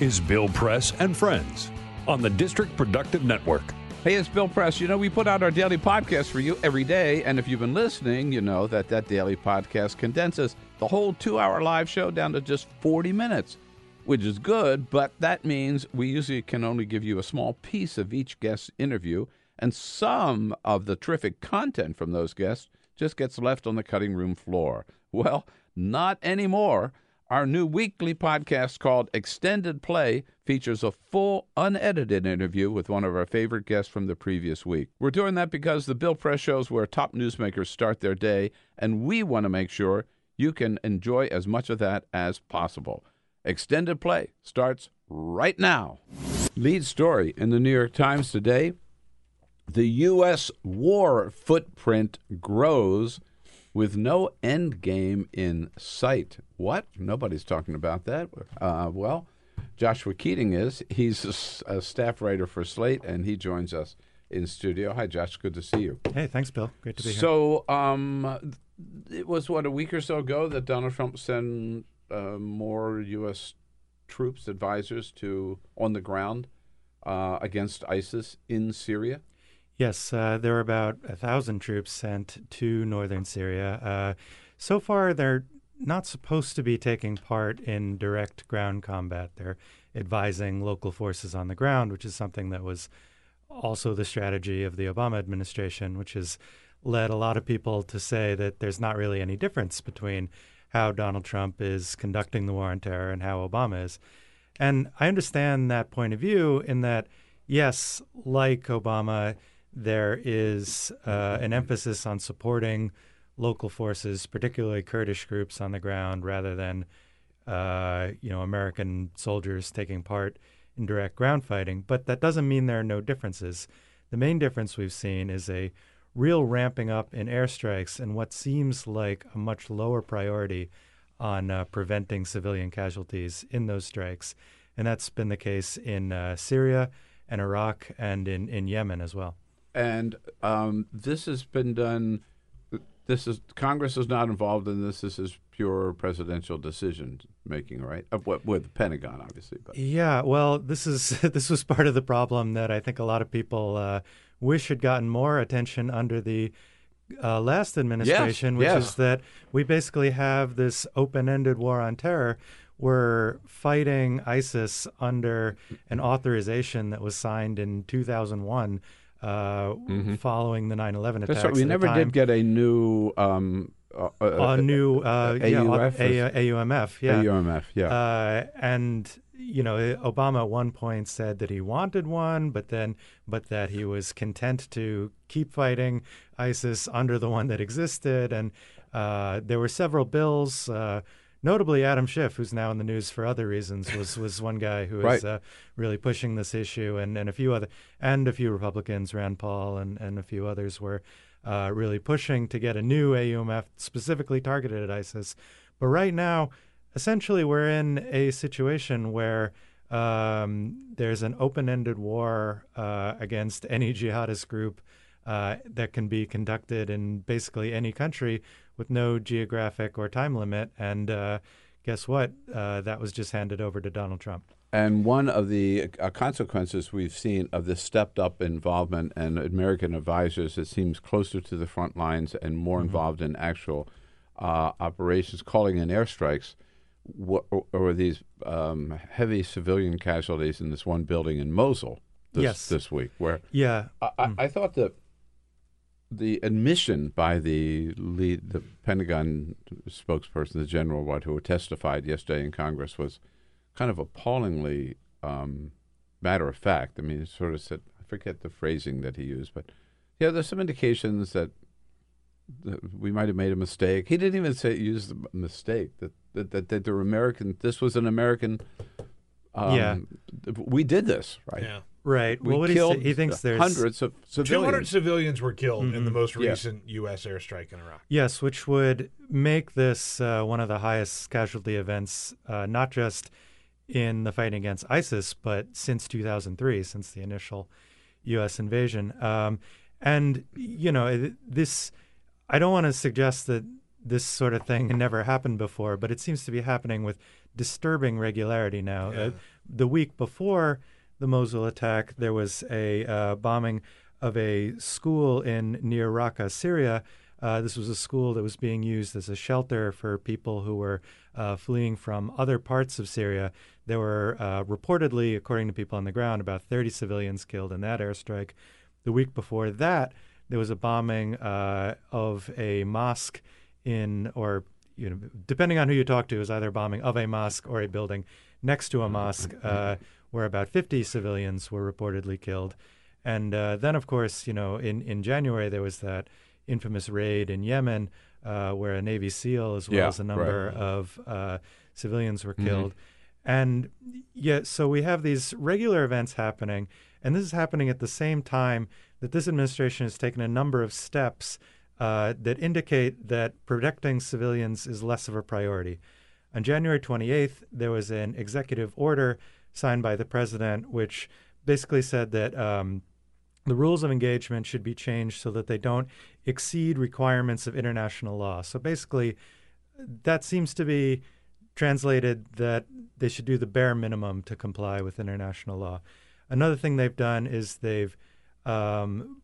Is Bill Press and Friends on the District Productive Network. Hey, it's Bill Press. You know, we put out our daily podcast for you every day, and if you've been listening, you know that that daily podcast condenses the whole two hour live show down to just 40 minutes, which is good, but that means we usually can only give you a small piece of each guest's interview, and some of the terrific content from those guests just gets left on the cutting room floor. Well, not anymore. Our new weekly podcast called Extended Play features a full, unedited interview with one of our favorite guests from the previous week. We're doing that because the Bill Press shows where top newsmakers start their day, and we want to make sure you can enjoy as much of that as possible. Extended Play starts right now. Lead story in the New York Times today The U.S. war footprint grows with no end game in sight. What? Nobody's talking about that. Uh, well, Joshua Keating is. He's a, a, staff writer for Slate, and he joins us in studio. Hi, Josh. Good to see you. Hey, thanks, Bill. Great to be here. So, um, it was what a week or so ago that Donald Trump sent uh, more U.S. troops, advisors, to on the ground uh, against ISIS in Syria. Yes, uh, there were about a thousand troops sent to northern Syria. Uh, so far, they're not supposed to be taking part in direct ground combat. They're advising local forces on the ground, which is something that was also the strategy of the Obama administration, which has led a lot of people to say that there's not really any difference between how Donald Trump is conducting the war on terror and how Obama is. And I understand that point of view in that, yes, like Obama, there is uh, an emphasis on supporting local forces, particularly Kurdish groups on the ground, rather than uh, you know American soldiers taking part in direct ground fighting. But that doesn't mean there are no differences. The main difference we've seen is a real ramping up in airstrikes and what seems like a much lower priority on uh, preventing civilian casualties in those strikes. And that's been the case in uh, Syria and Iraq and in, in Yemen as well and um, this has been done. This is Congress is not involved in this. This is pure presidential decision making, right? Uh, what, with the Pentagon, obviously. But. Yeah, well, this is this was part of the problem that I think a lot of people uh, wish had gotten more attention under the uh, last administration, yes, which yes. is that we basically have this open-ended war on terror. We're fighting ISIS under an authorization that was signed in 2001 uh, mm-hmm. following the 9/11 attacks. That's right. We never did get a new. Um, uh, uh, a new uh, AUF yeah, A- AUMF, yeah, AUMF, yeah, uh, and you know, Obama at one point said that he wanted one, but then, but that he was content to keep fighting ISIS under the one that existed, and uh, there were several bills. Uh, notably Adam Schiff, who's now in the news for other reasons, was was one guy who was uh, really pushing this issue, and, and a few other and a few Republicans, Rand Paul and and a few others were uh, really pushing to get a new AUMF specifically targeted at ISIS. But right now, essentially, we're in a situation where um, there's an open-ended war uh, against any jihadist group. Uh, that can be conducted in basically any country with no geographic or time limit. And uh, guess what? Uh, that was just handed over to Donald Trump. And one of the uh, consequences we've seen of this stepped up involvement and American advisors, it seems closer to the front lines and more mm-hmm. involved in actual uh, operations, calling in airstrikes, or, or these um, heavy civilian casualties in this one building in Mosul this, yes. this week. Where yeah, I, mm. I thought that the admission by the lead, the Pentagon spokesperson, the general, what who testified yesterday in Congress, was kind of appallingly um, matter of fact. I mean, he sort of said, I forget the phrasing that he used, but yeah, there's some indications that that we might have made a mistake. He didn't even say use the mistake that that that, that were American. This was an American. Um, Yeah. we did this right. Yeah. Right. We well, what he, killed say, he thinks there's hundreds of 200 civilians. civilians were killed in the most Yeah. recent U.S. airstrike in Iraq. Yes, which would make this uh, one of the highest casualty events, uh, not just in the fight against ISIS, but since 2003, since the initial U.S. invasion. Um, and, you know, this, I don't want to suggest that this sort of thing never happened before, but it seems to be happening with disturbing regularity now. Uh, the week before the Mosul attack, there was a uh, bombing of a school in near Raqqa, Syria. Uh, this was a school that was being used as a shelter for people who were uh, fleeing from other parts of Syria. There were uh, reportedly, according to people on the ground, about 30 civilians killed in that airstrike. The week before that, there was a bombing uh, of a mosque in, or you know, depending on who you talk to, is either bombing of a mosque or a building next to a mosque, uh, where about 50 civilians were reportedly killed. And uh, then, of course, you know, in, in January there was that infamous raid in Yemen, uh, where a Navy SEAL as well Yeah, as a number right. of uh, civilians were killed. And yeah, so we have these regular events happening, and this is happening at the same time that this administration has taken a number of steps uh, that indicate that protecting civilians is less of a priority. On January 28th, there was an executive order signed by the president, which basically said that um, the rules of engagement should be changed so that they don't exceed requirements of international law. So basically, that seems to be translated that they should do the bare minimum to comply with international law. Another thing they've done is they've um,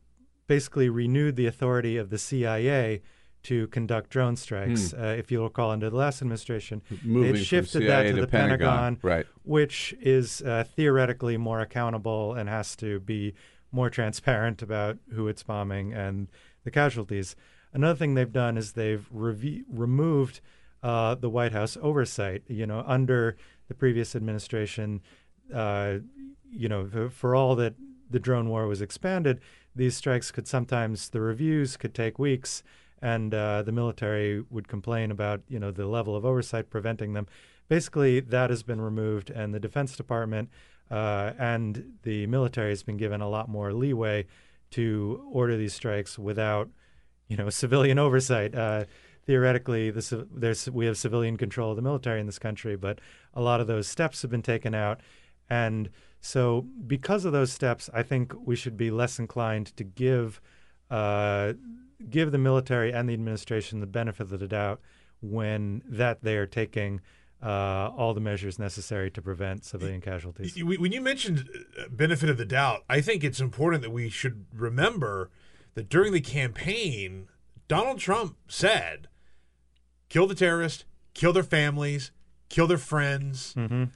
basically renewed the authority of the CIA to conduct drone strikes. Uh, if you recall, under the last administration, Hmm. Moving they shifted that to, to the Pentagon, right. which is uh, theoretically more accountable and has to be more transparent about who it's bombing and the casualties. Another thing they've done is they've revi- removed uh, the White House oversight. You know, under the previous administration, uh, you know, for, for all that the drone war was expanded, these strikes could sometimes the reviews could take weeks, and uh, the military would complain about you know the level of oversight preventing them. Basically, that has been removed, and the Defense Department uh, and the military has been given a lot more leeway to order these strikes without you know civilian oversight. Uh, theoretically, the, civ- there's we have civilian control of the military in this country, but a lot of those steps have been taken out, and so because of those steps, I think we should be less inclined to give uh, give the military and the administration the benefit of the doubt when that they are taking uh, all the measures necessary to prevent civilian casualties. When you mentioned uh, benefit of the doubt, I think it's important that we should remember that during the campaign, Donald Trump said, kill the terrorists, kill their families, kill their friends.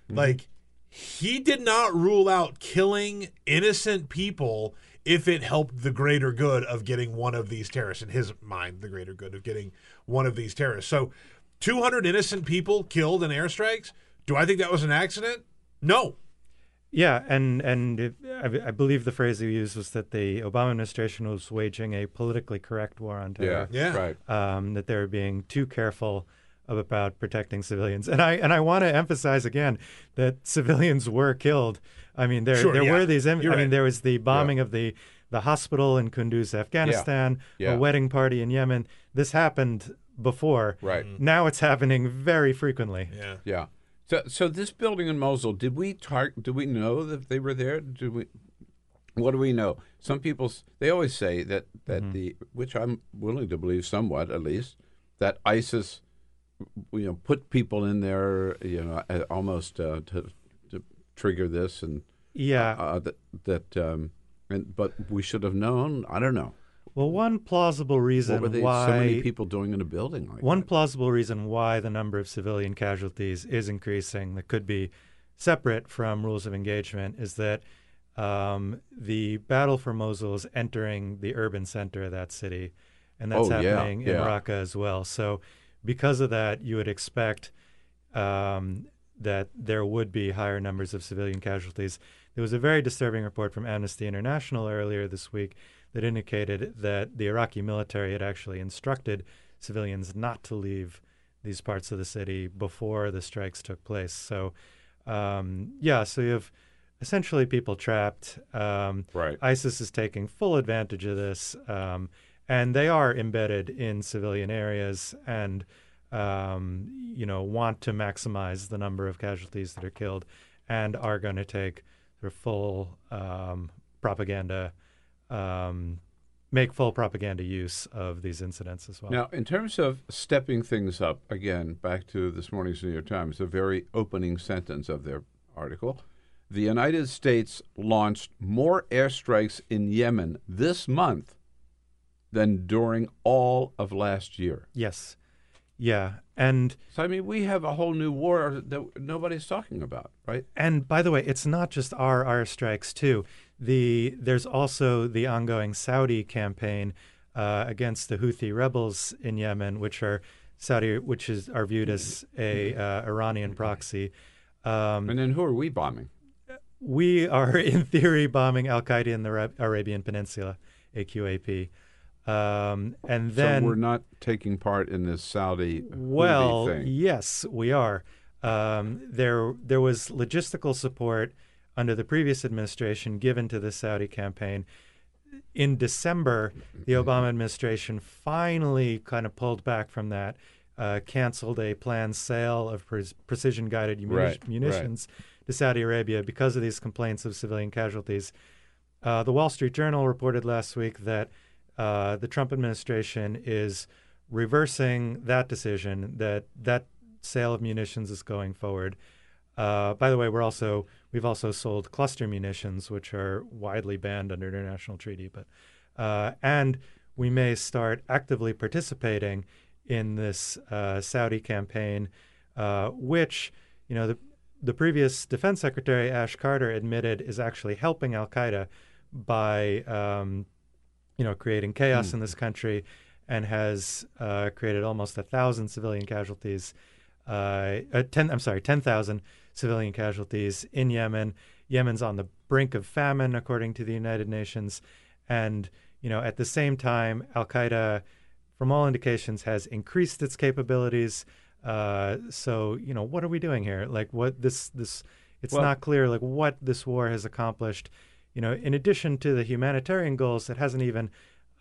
Like, he did not rule out killing innocent people if it helped the greater good of getting one of these terrorists. In his mind, the greater good of getting one of these terrorists. So, 200 innocent people killed in airstrikes. Do I think that was an accident? No. Yeah, and and it, I, I believe the phrase you used was that the Obama administration was waging a politically correct war on Yeah, terror. Yeah. right. um, that they were being too careful about protecting civilians. And I and I want to emphasize again that civilians were killed. I mean, there Sure, there yeah. were these. Im- You're I mean, there was the bombing of the the hospital in Kunduz, Afghanistan, Yeah. a wedding party in Yemen. This happened before. Right. Mm-hmm. Now it's happening very frequently. Yeah. Yeah. So, so this building in Mosul, did we tar- Do we know that they were there? Do we? What do we know? Some people they always say that that mm-hmm. the which I'm willing to believe somewhat at least that ISIS, you know, put people in there, you know, uh, almost uh, to to trigger this and Yeah. uh, that that um, and but we should have known. I don't know. well, one plausible reason they, why so many people doing in a building like One that? plausible reason why the number of civilian casualties is increasing that could be separate from rules of engagement is that um, the battle for Mosul is entering the urban center of that city, and that's Oh, yeah, happening in yeah. Raqqa as well. So, because of that, you would expect um, that there would be higher numbers of civilian casualties. There was a very disturbing report from Amnesty International earlier this week that indicated that the Iraqi military had actually instructed civilians not to leave these parts of the city before the strikes took place. So, um, yeah, so you have essentially people trapped. Um, Right. ISIS is taking full advantage of this, um, and they are embedded in civilian areas and, um, you know, want to maximize the number of casualties that are killed and are going to take their full um, propaganda, um, make full propaganda use of these incidents as well. Now, in terms of stepping things up, again, back to this morning's New York Times, the very opening sentence of their article the United States launched more airstrikes in Yemen this month than during all of last year. Yes. Yeah. And So, I mean, we have a whole new war that nobody's talking about, right? And by the way, it's not just our airstrikes too. The there's also the ongoing Saudi campaign uh, against the Houthi rebels in Yemen, which are Saudi, which is are viewed as a uh, Iranian proxy. Um, And then who are we bombing? we are, in theory, bombing Al Qaeda in the Ra- Arabian Peninsula, AQAP. Um, and then so we're not taking part in this Saudi well, thing. yes, we are. Um, there, there was logistical support under the previous administration given to the Saudi campaign. In December, the Obama administration finally kind of pulled back from that, uh, canceled a planned sale of pre- precision-guided muni- Right, right. munitions to Saudi Arabia because of these complaints of civilian casualties. Uh, the Wall Street Journal reported last week that uh, the Trump administration is reversing that decision. That that sale of munitions is going forward. Uh, by the way, we're also we've also sold cluster munitions, which are widely banned under international treaty. But uh, and we may start actively participating in this uh, Saudi campaign, uh, which you know the the previous Defense Secretary Ash Carter admitted is actually helping Al Qaeda by um, you know creating chaos in this country, and has uh, created almost a thousand civilian casualties. Uh, uh, ten, I'm sorry, ten thousand civilian casualties in Yemen. Yemen's on the brink of famine, according to the United Nations, and you know at the same time, Al Qaeda, from all indications, has increased its capabilities. Uh, so you know what are we doing here? Like what this this it's Well- not clear like what this war has accomplished. You know, in addition to the humanitarian goals, it hasn't even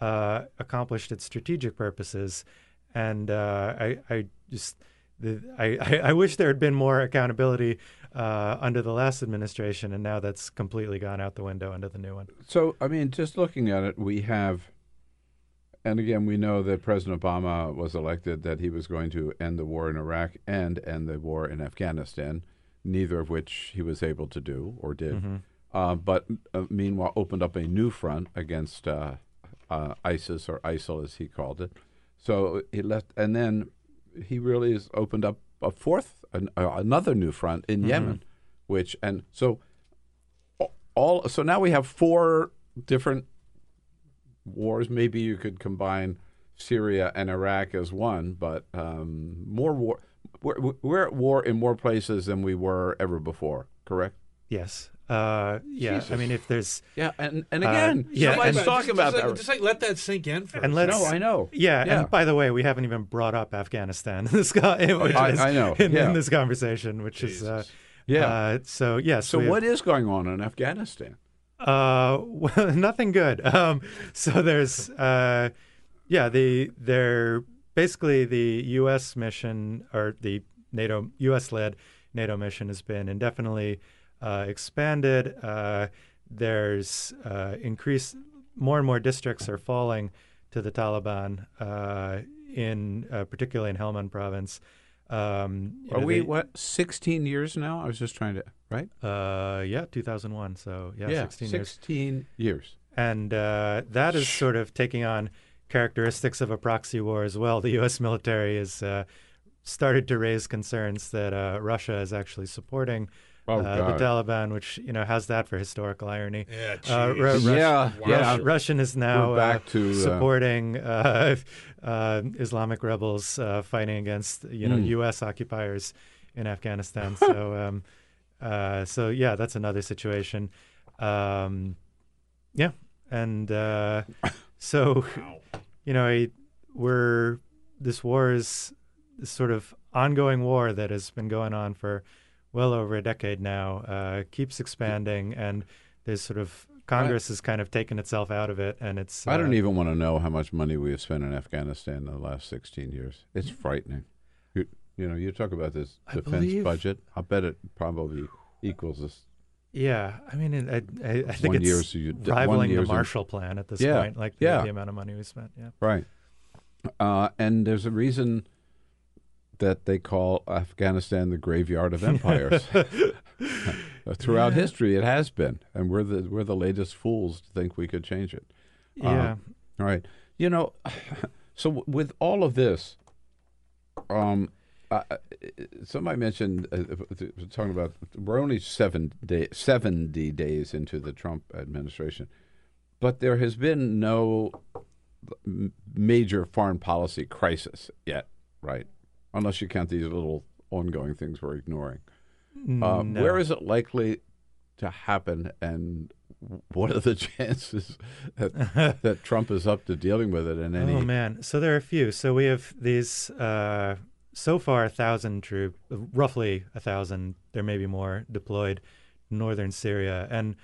uh, accomplished its strategic purposes. And uh, I, I just the, I, I, I wish there had been more accountability uh, under the last administration, and now that's completely gone out the window under the new one. So, I mean, just looking at it, we have, and again, we know that President Obama was elected that he was going to end the war in Iraq and end the war in Afghanistan, neither of which he was able to do or did. Uh, but uh, meanwhile, opened up a new front against uh, uh, ISIS or ISIL, as he called it. So he left, and then he really has opened up a fourth, an, uh, another new front in Yemen, which and so all so now we have four different wars. Maybe you could combine Syria and Iraq as one, but um, more war. We're, we're at war in more places than we were ever before. Correct? Yes. Uh, yeah. I mean, if there's Yeah, and and Uh, again, yeah, somebody's and- talking about just, that. Like, just like let that sink in for and let's no, I know. Yeah, Yeah. and by the way, we haven't even brought up Afghanistan in this, co- which I- is- I know, in, yeah. in this conversation, which is uh, Yeah. Uh, so yes. so we have- what is going on in Afghanistan? Uh, well, nothing good. Um, so there's, uh, yeah, the they're basically the U.S. mission or the NATO U.S.-led NATO mission has been indefinitely uh, expanded. Uh, there's uh, increased more and more districts are falling to the Taliban uh, in uh, particularly in Helmand province. Um, Are know, we they- what? Sixteen years now. I was just trying to right. Uh, yeah, 2001. So yeah, 16 years. 16 years. and uh, that is sort of taking on characteristics of a proxy war as well. The U.S. military has uh, started to raise concerns that uh, Russia is actually supporting Oh, uh, the Taliban, which you know has that for historical irony. Yeah, Uh. Ru- Rus- Yeah, yeah. Rus- Russian is now back uh, to, uh, supporting uh, uh, Islamic rebels uh, fighting against you know Mm. U.S. occupiers in Afghanistan. so, um, uh, so yeah, that's another situation. Um, yeah, and uh, so you know I- we're this war is this sort of ongoing war that has been going on for well over a decade now. Uh, keeps expanding, and there's sort of Congress has kind of taken itself out of it, and it's. I don't uh, even want to know how much money we have spent in Afghanistan in the last 16 years. It's frightening. You, you know, you talk about this I defense believe- budget. I bet it probably equals this. Yeah, I mean, it, I, I, I think One it's year's you- one rivaling the year's in- Marshall Plan at this Yeah, point, like the, yeah. the amount of money we spent. Yeah. Right. Uh, and there's a reason that they call Afghanistan the graveyard of empires. Throughout Yeah. history, it has been, and we're the we're the latest fools to think we could change it. Uh, Yeah. All right. You know, so w- with all of this, um, uh, uh, somebody mentioned uh, uh, talking about we're only seven day, seventy days into the Trump administration, but there has been no major foreign policy crisis yet, right? Unless you count these little ongoing things we're ignoring. Uh, No. Where is it likely to happen, and what are the chances that, that Trump is up to dealing with it in any? Oh man, so there are a few. So we have these uh, so far a thousand troop, roughly a thousand. There may be more deployed northern Syria, and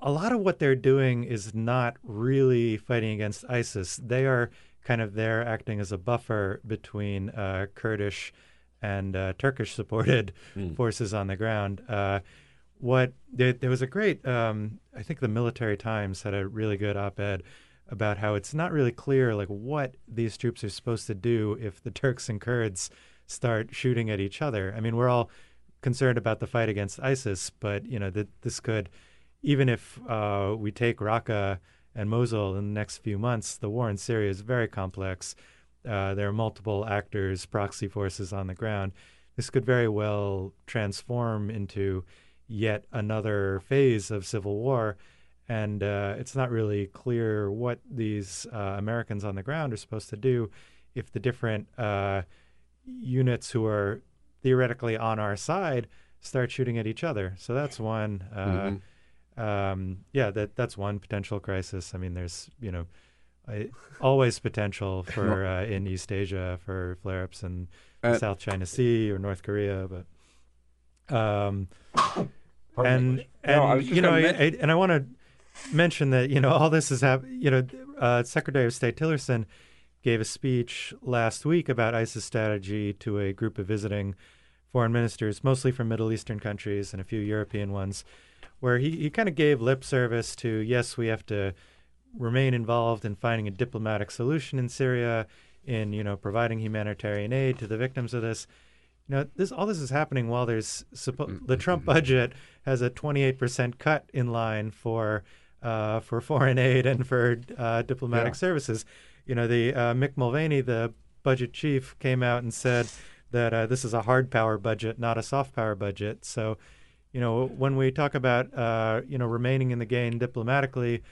a lot of what they're doing is not really fighting against ISIS. They are kind of there acting as a buffer between uh, Kurdish and uh, Turkish-supported forces on the ground. Uh, what there, there was a great um, I think the Military Times had a really good op-ed about how it's not really clear like what these troops are supposed to do if the Turks and Kurds start shooting at each other. I mean, we're all concerned about the fight against ISIS, but you know that this could even if uh, we take Raqqa and Mosul in the next few months, the war in Syria is very complex. Uh, there are multiple actors, proxy forces on the ground. This could very well transform into yet another phase of civil war. And uh, it's not really clear what these uh, Americans on the ground are supposed to do if the different uh, units who are theoretically on our side start shooting at each other. So that's one. Uh, um, yeah, that that's one potential crisis. I mean, there's you know, I, always potential for uh, in East Asia for flare-ups in the Uh, South China Sea or North Korea, but um, and and No, I you know, I, men- I, and I want to mention that you know all this is hap- you know, uh, Secretary of State Tillerson gave a speech last week about ISIS strategy to a group of visiting foreign ministers, mostly from Middle Eastern countries and a few European ones, where he, he kind of gave lip service to yes, we have to remain involved in finding a diplomatic solution in Syria, in you know providing humanitarian aid to the victims of this. You know, this all this is happening while there's suppo- the Trump budget has a 28% cut in line for uh, for foreign aid and for uh, diplomatic Yeah. services. You know, the uh, Mick Mulvaney, the budget chief, came out and said that uh, this is a hard power budget, not a soft power budget. So, you know, when we talk about uh, you know remaining in the game diplomatically,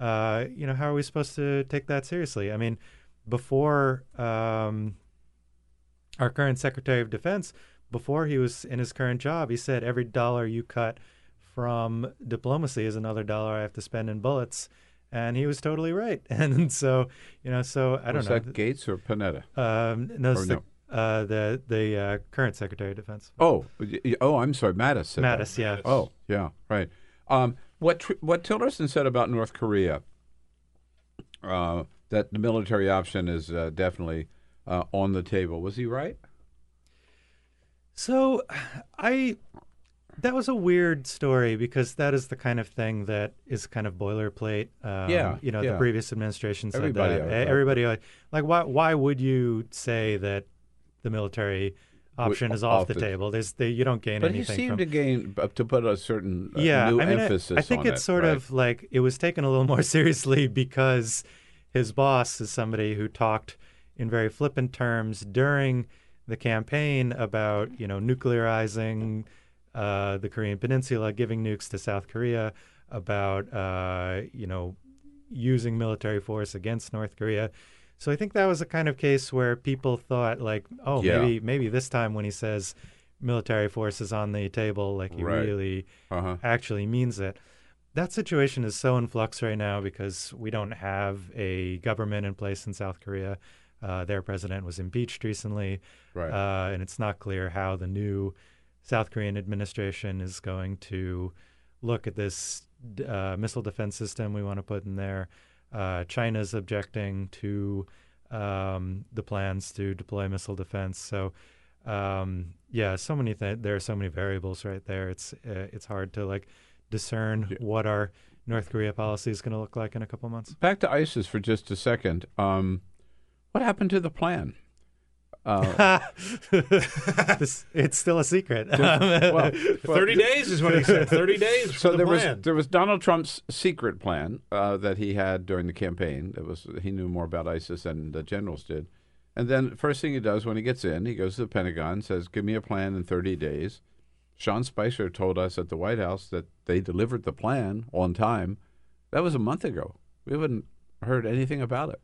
uh, you know, how are we supposed to take that seriously? I mean, before um, our current Secretary of Defense, before he was in his current job, he said every dollar you cut from diplomacy is another dollar I have to spend in bullets. And he was totally right. And so, you know, so I don't was know. that Gates or Panetta? Um, no, Or the, no? Uh, the the uh, current Secretary of Defense, Oh, y- y- oh, I'm sorry, Mattis. said that. Mattis. Yeah. Oh, yeah, right. Um, what tr- what Tillerson said about North Korea, uh, that the military option is uh, definitely uh, on the table. Was he right? So, I that was a weird story because that is the kind of thing that is kind of boilerplate. Um, Yeah, you know, yeah. the previous administration said Everybody that. always Everybody like why why would you say that the military option is off, off the, the- table? There's they, you don't gain But he anything seemed from to gain uh, to put a certain uh, yeah, new I mean, I- emphasis I, think it's it, sort right? of like it was taken a little more seriously because his boss is somebody who talked in very flippant terms during the campaign about you know nuclearizing uh, the Korean Peninsula, giving nukes to South Korea, about uh, you know using military force against North Korea. So I think that was a kind of case where people thought like, oh, Yeah. maybe maybe this time when he says military force is on the table, like he Right. really Uh-huh. actually means it. that situation is so in flux right now because we don't have a government in place in South Korea. Uh, their president was impeached recently, Right. uh, and it's not clear how the new South Korean administration is going to look at this uh, missile defense system we want to put in there. Uh, China's objecting to um, the plans to deploy missile defense. So, um, yeah, so many th- there are so many variables right there. It's uh, it's hard to like discern Yeah. what our North Korea policy is going to look like in a couple months. Back to ISIS for just a second. Um, what happened to the plan? Uh, this, it's still a secret. well, Thirty days is what he said. Thirty days So the there plan. was there was Donald Trump's secret plan uh, that he had during the campaign. That was he knew more about ISIS than the generals did. And then first thing he does when he gets in, he goes to the Pentagon, says, "Give me a plan in 30 days." Sean Spicer told us at the White House that they delivered the plan on time. That was a month ago. We haven't heard anything about it.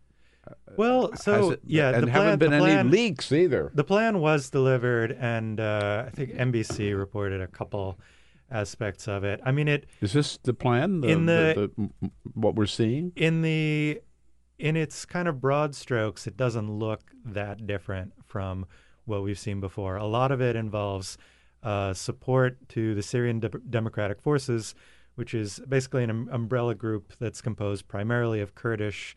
Well, so it- yeah, and the haven't plan, been the any leaks either. The plan was delivered, and uh, I think NBC reported a couple aspects of it. I mean, it Is this the plan? The, In the- the- the- what we're seeing? in the in its kind of broad strokes, it doesn't look that different from what we've seen before. A lot of it involves uh, support to the Syrian De- Democratic Forces, which is basically an um- umbrella group that's composed primarily of Kurdish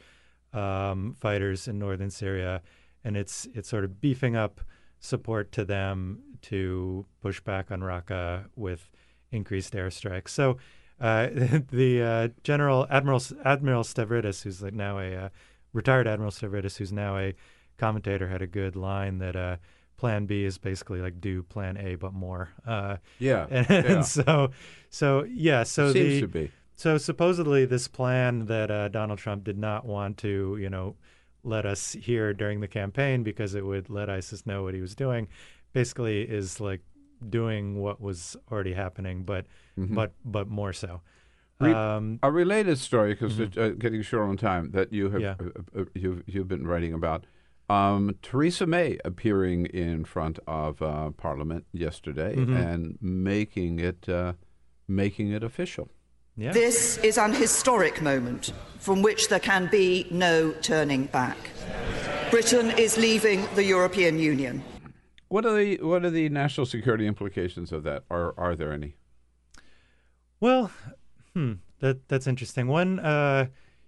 um, fighters in northern Syria, and it's it's sort of beefing up support to them to push back on Raqqa with increased airstrikes. So uh, the uh, General Admiral Admiral Stavridis, who's like now a uh, retired Admiral Stavridis, who's now a commentator, had a good line that uh, Plan B is basically like do Plan A but more. Uh, Yeah. and, yeah. so, so yeah, so Seems the to be. So supposedly this plan that uh, Donald Trump did not want to, you know, let us hear during the campaign because it would let ISIS know what he was doing, basically is like doing what was already happening, but but but more so. Re- um, A related story, because uh, getting short on time, that you have Yeah. uh, uh, you've, you've been writing about. Um, Theresa May appearing in front of uh, Parliament yesterday and making it uh, making it official. Yeah. This is an historic moment from which there can be no turning back. Britain is leaving the European Union. What are the what are the national security implications of that? Are are there any? Well, hmm, that that's interesting. One, uh,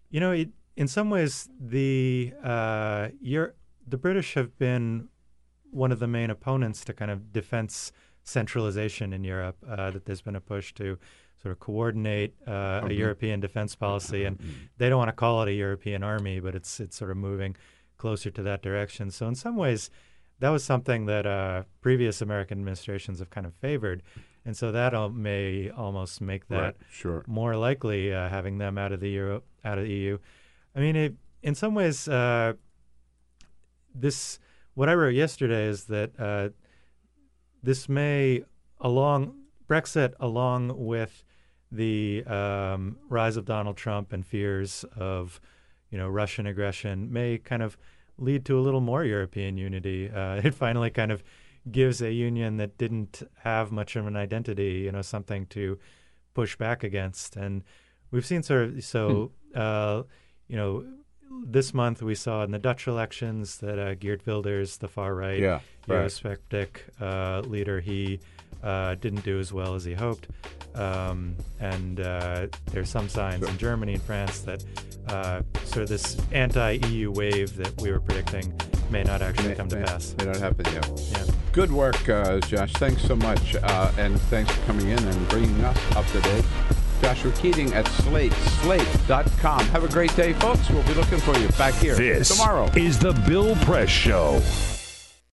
you know, it, in some ways, the uh, Euro- the British have been one of the main opponents to kind of defense centralization in Europe. Uh, that there's been a push to sort of coordinate uh, a European defense policy, and they don't want to call it a European army, but it's it's sort of moving closer to that direction. So in some ways, that was something that uh, previous American administrations have kind of favored, and so that al- may almost make that Right, sure. more likely uh, having them out of the Euro, out of the EU. I mean, it, in some ways, uh, this what I wrote yesterday is that uh, this may along Brexit along with the um, rise of Donald Trump and fears of you know Russian aggression may kind of lead to a little more European unity. Uh, it finally kind of gives a union that didn't have much of an identity, you know, something to push back against. And we've seen sort of so uh, you know this month we saw in the Dutch elections that uh, Geert Wilders, the far right Yeah, right. Eurosceptic uh, leader, he uh, didn't do as well as he hoped. Um, and uh, there's some signs in Germany and France that uh, sort of this anti-EU wave that we were predicting may not actually come to pass. May not happen yet. Yeah. Good work, uh, Josh. Thanks so much, uh, and thanks for coming in and bringing us up to date. Joshua Keating at Slate, slate.com. Have a great day, folks. We'll be looking for you back here This tomorrow. is the Bill Press Show.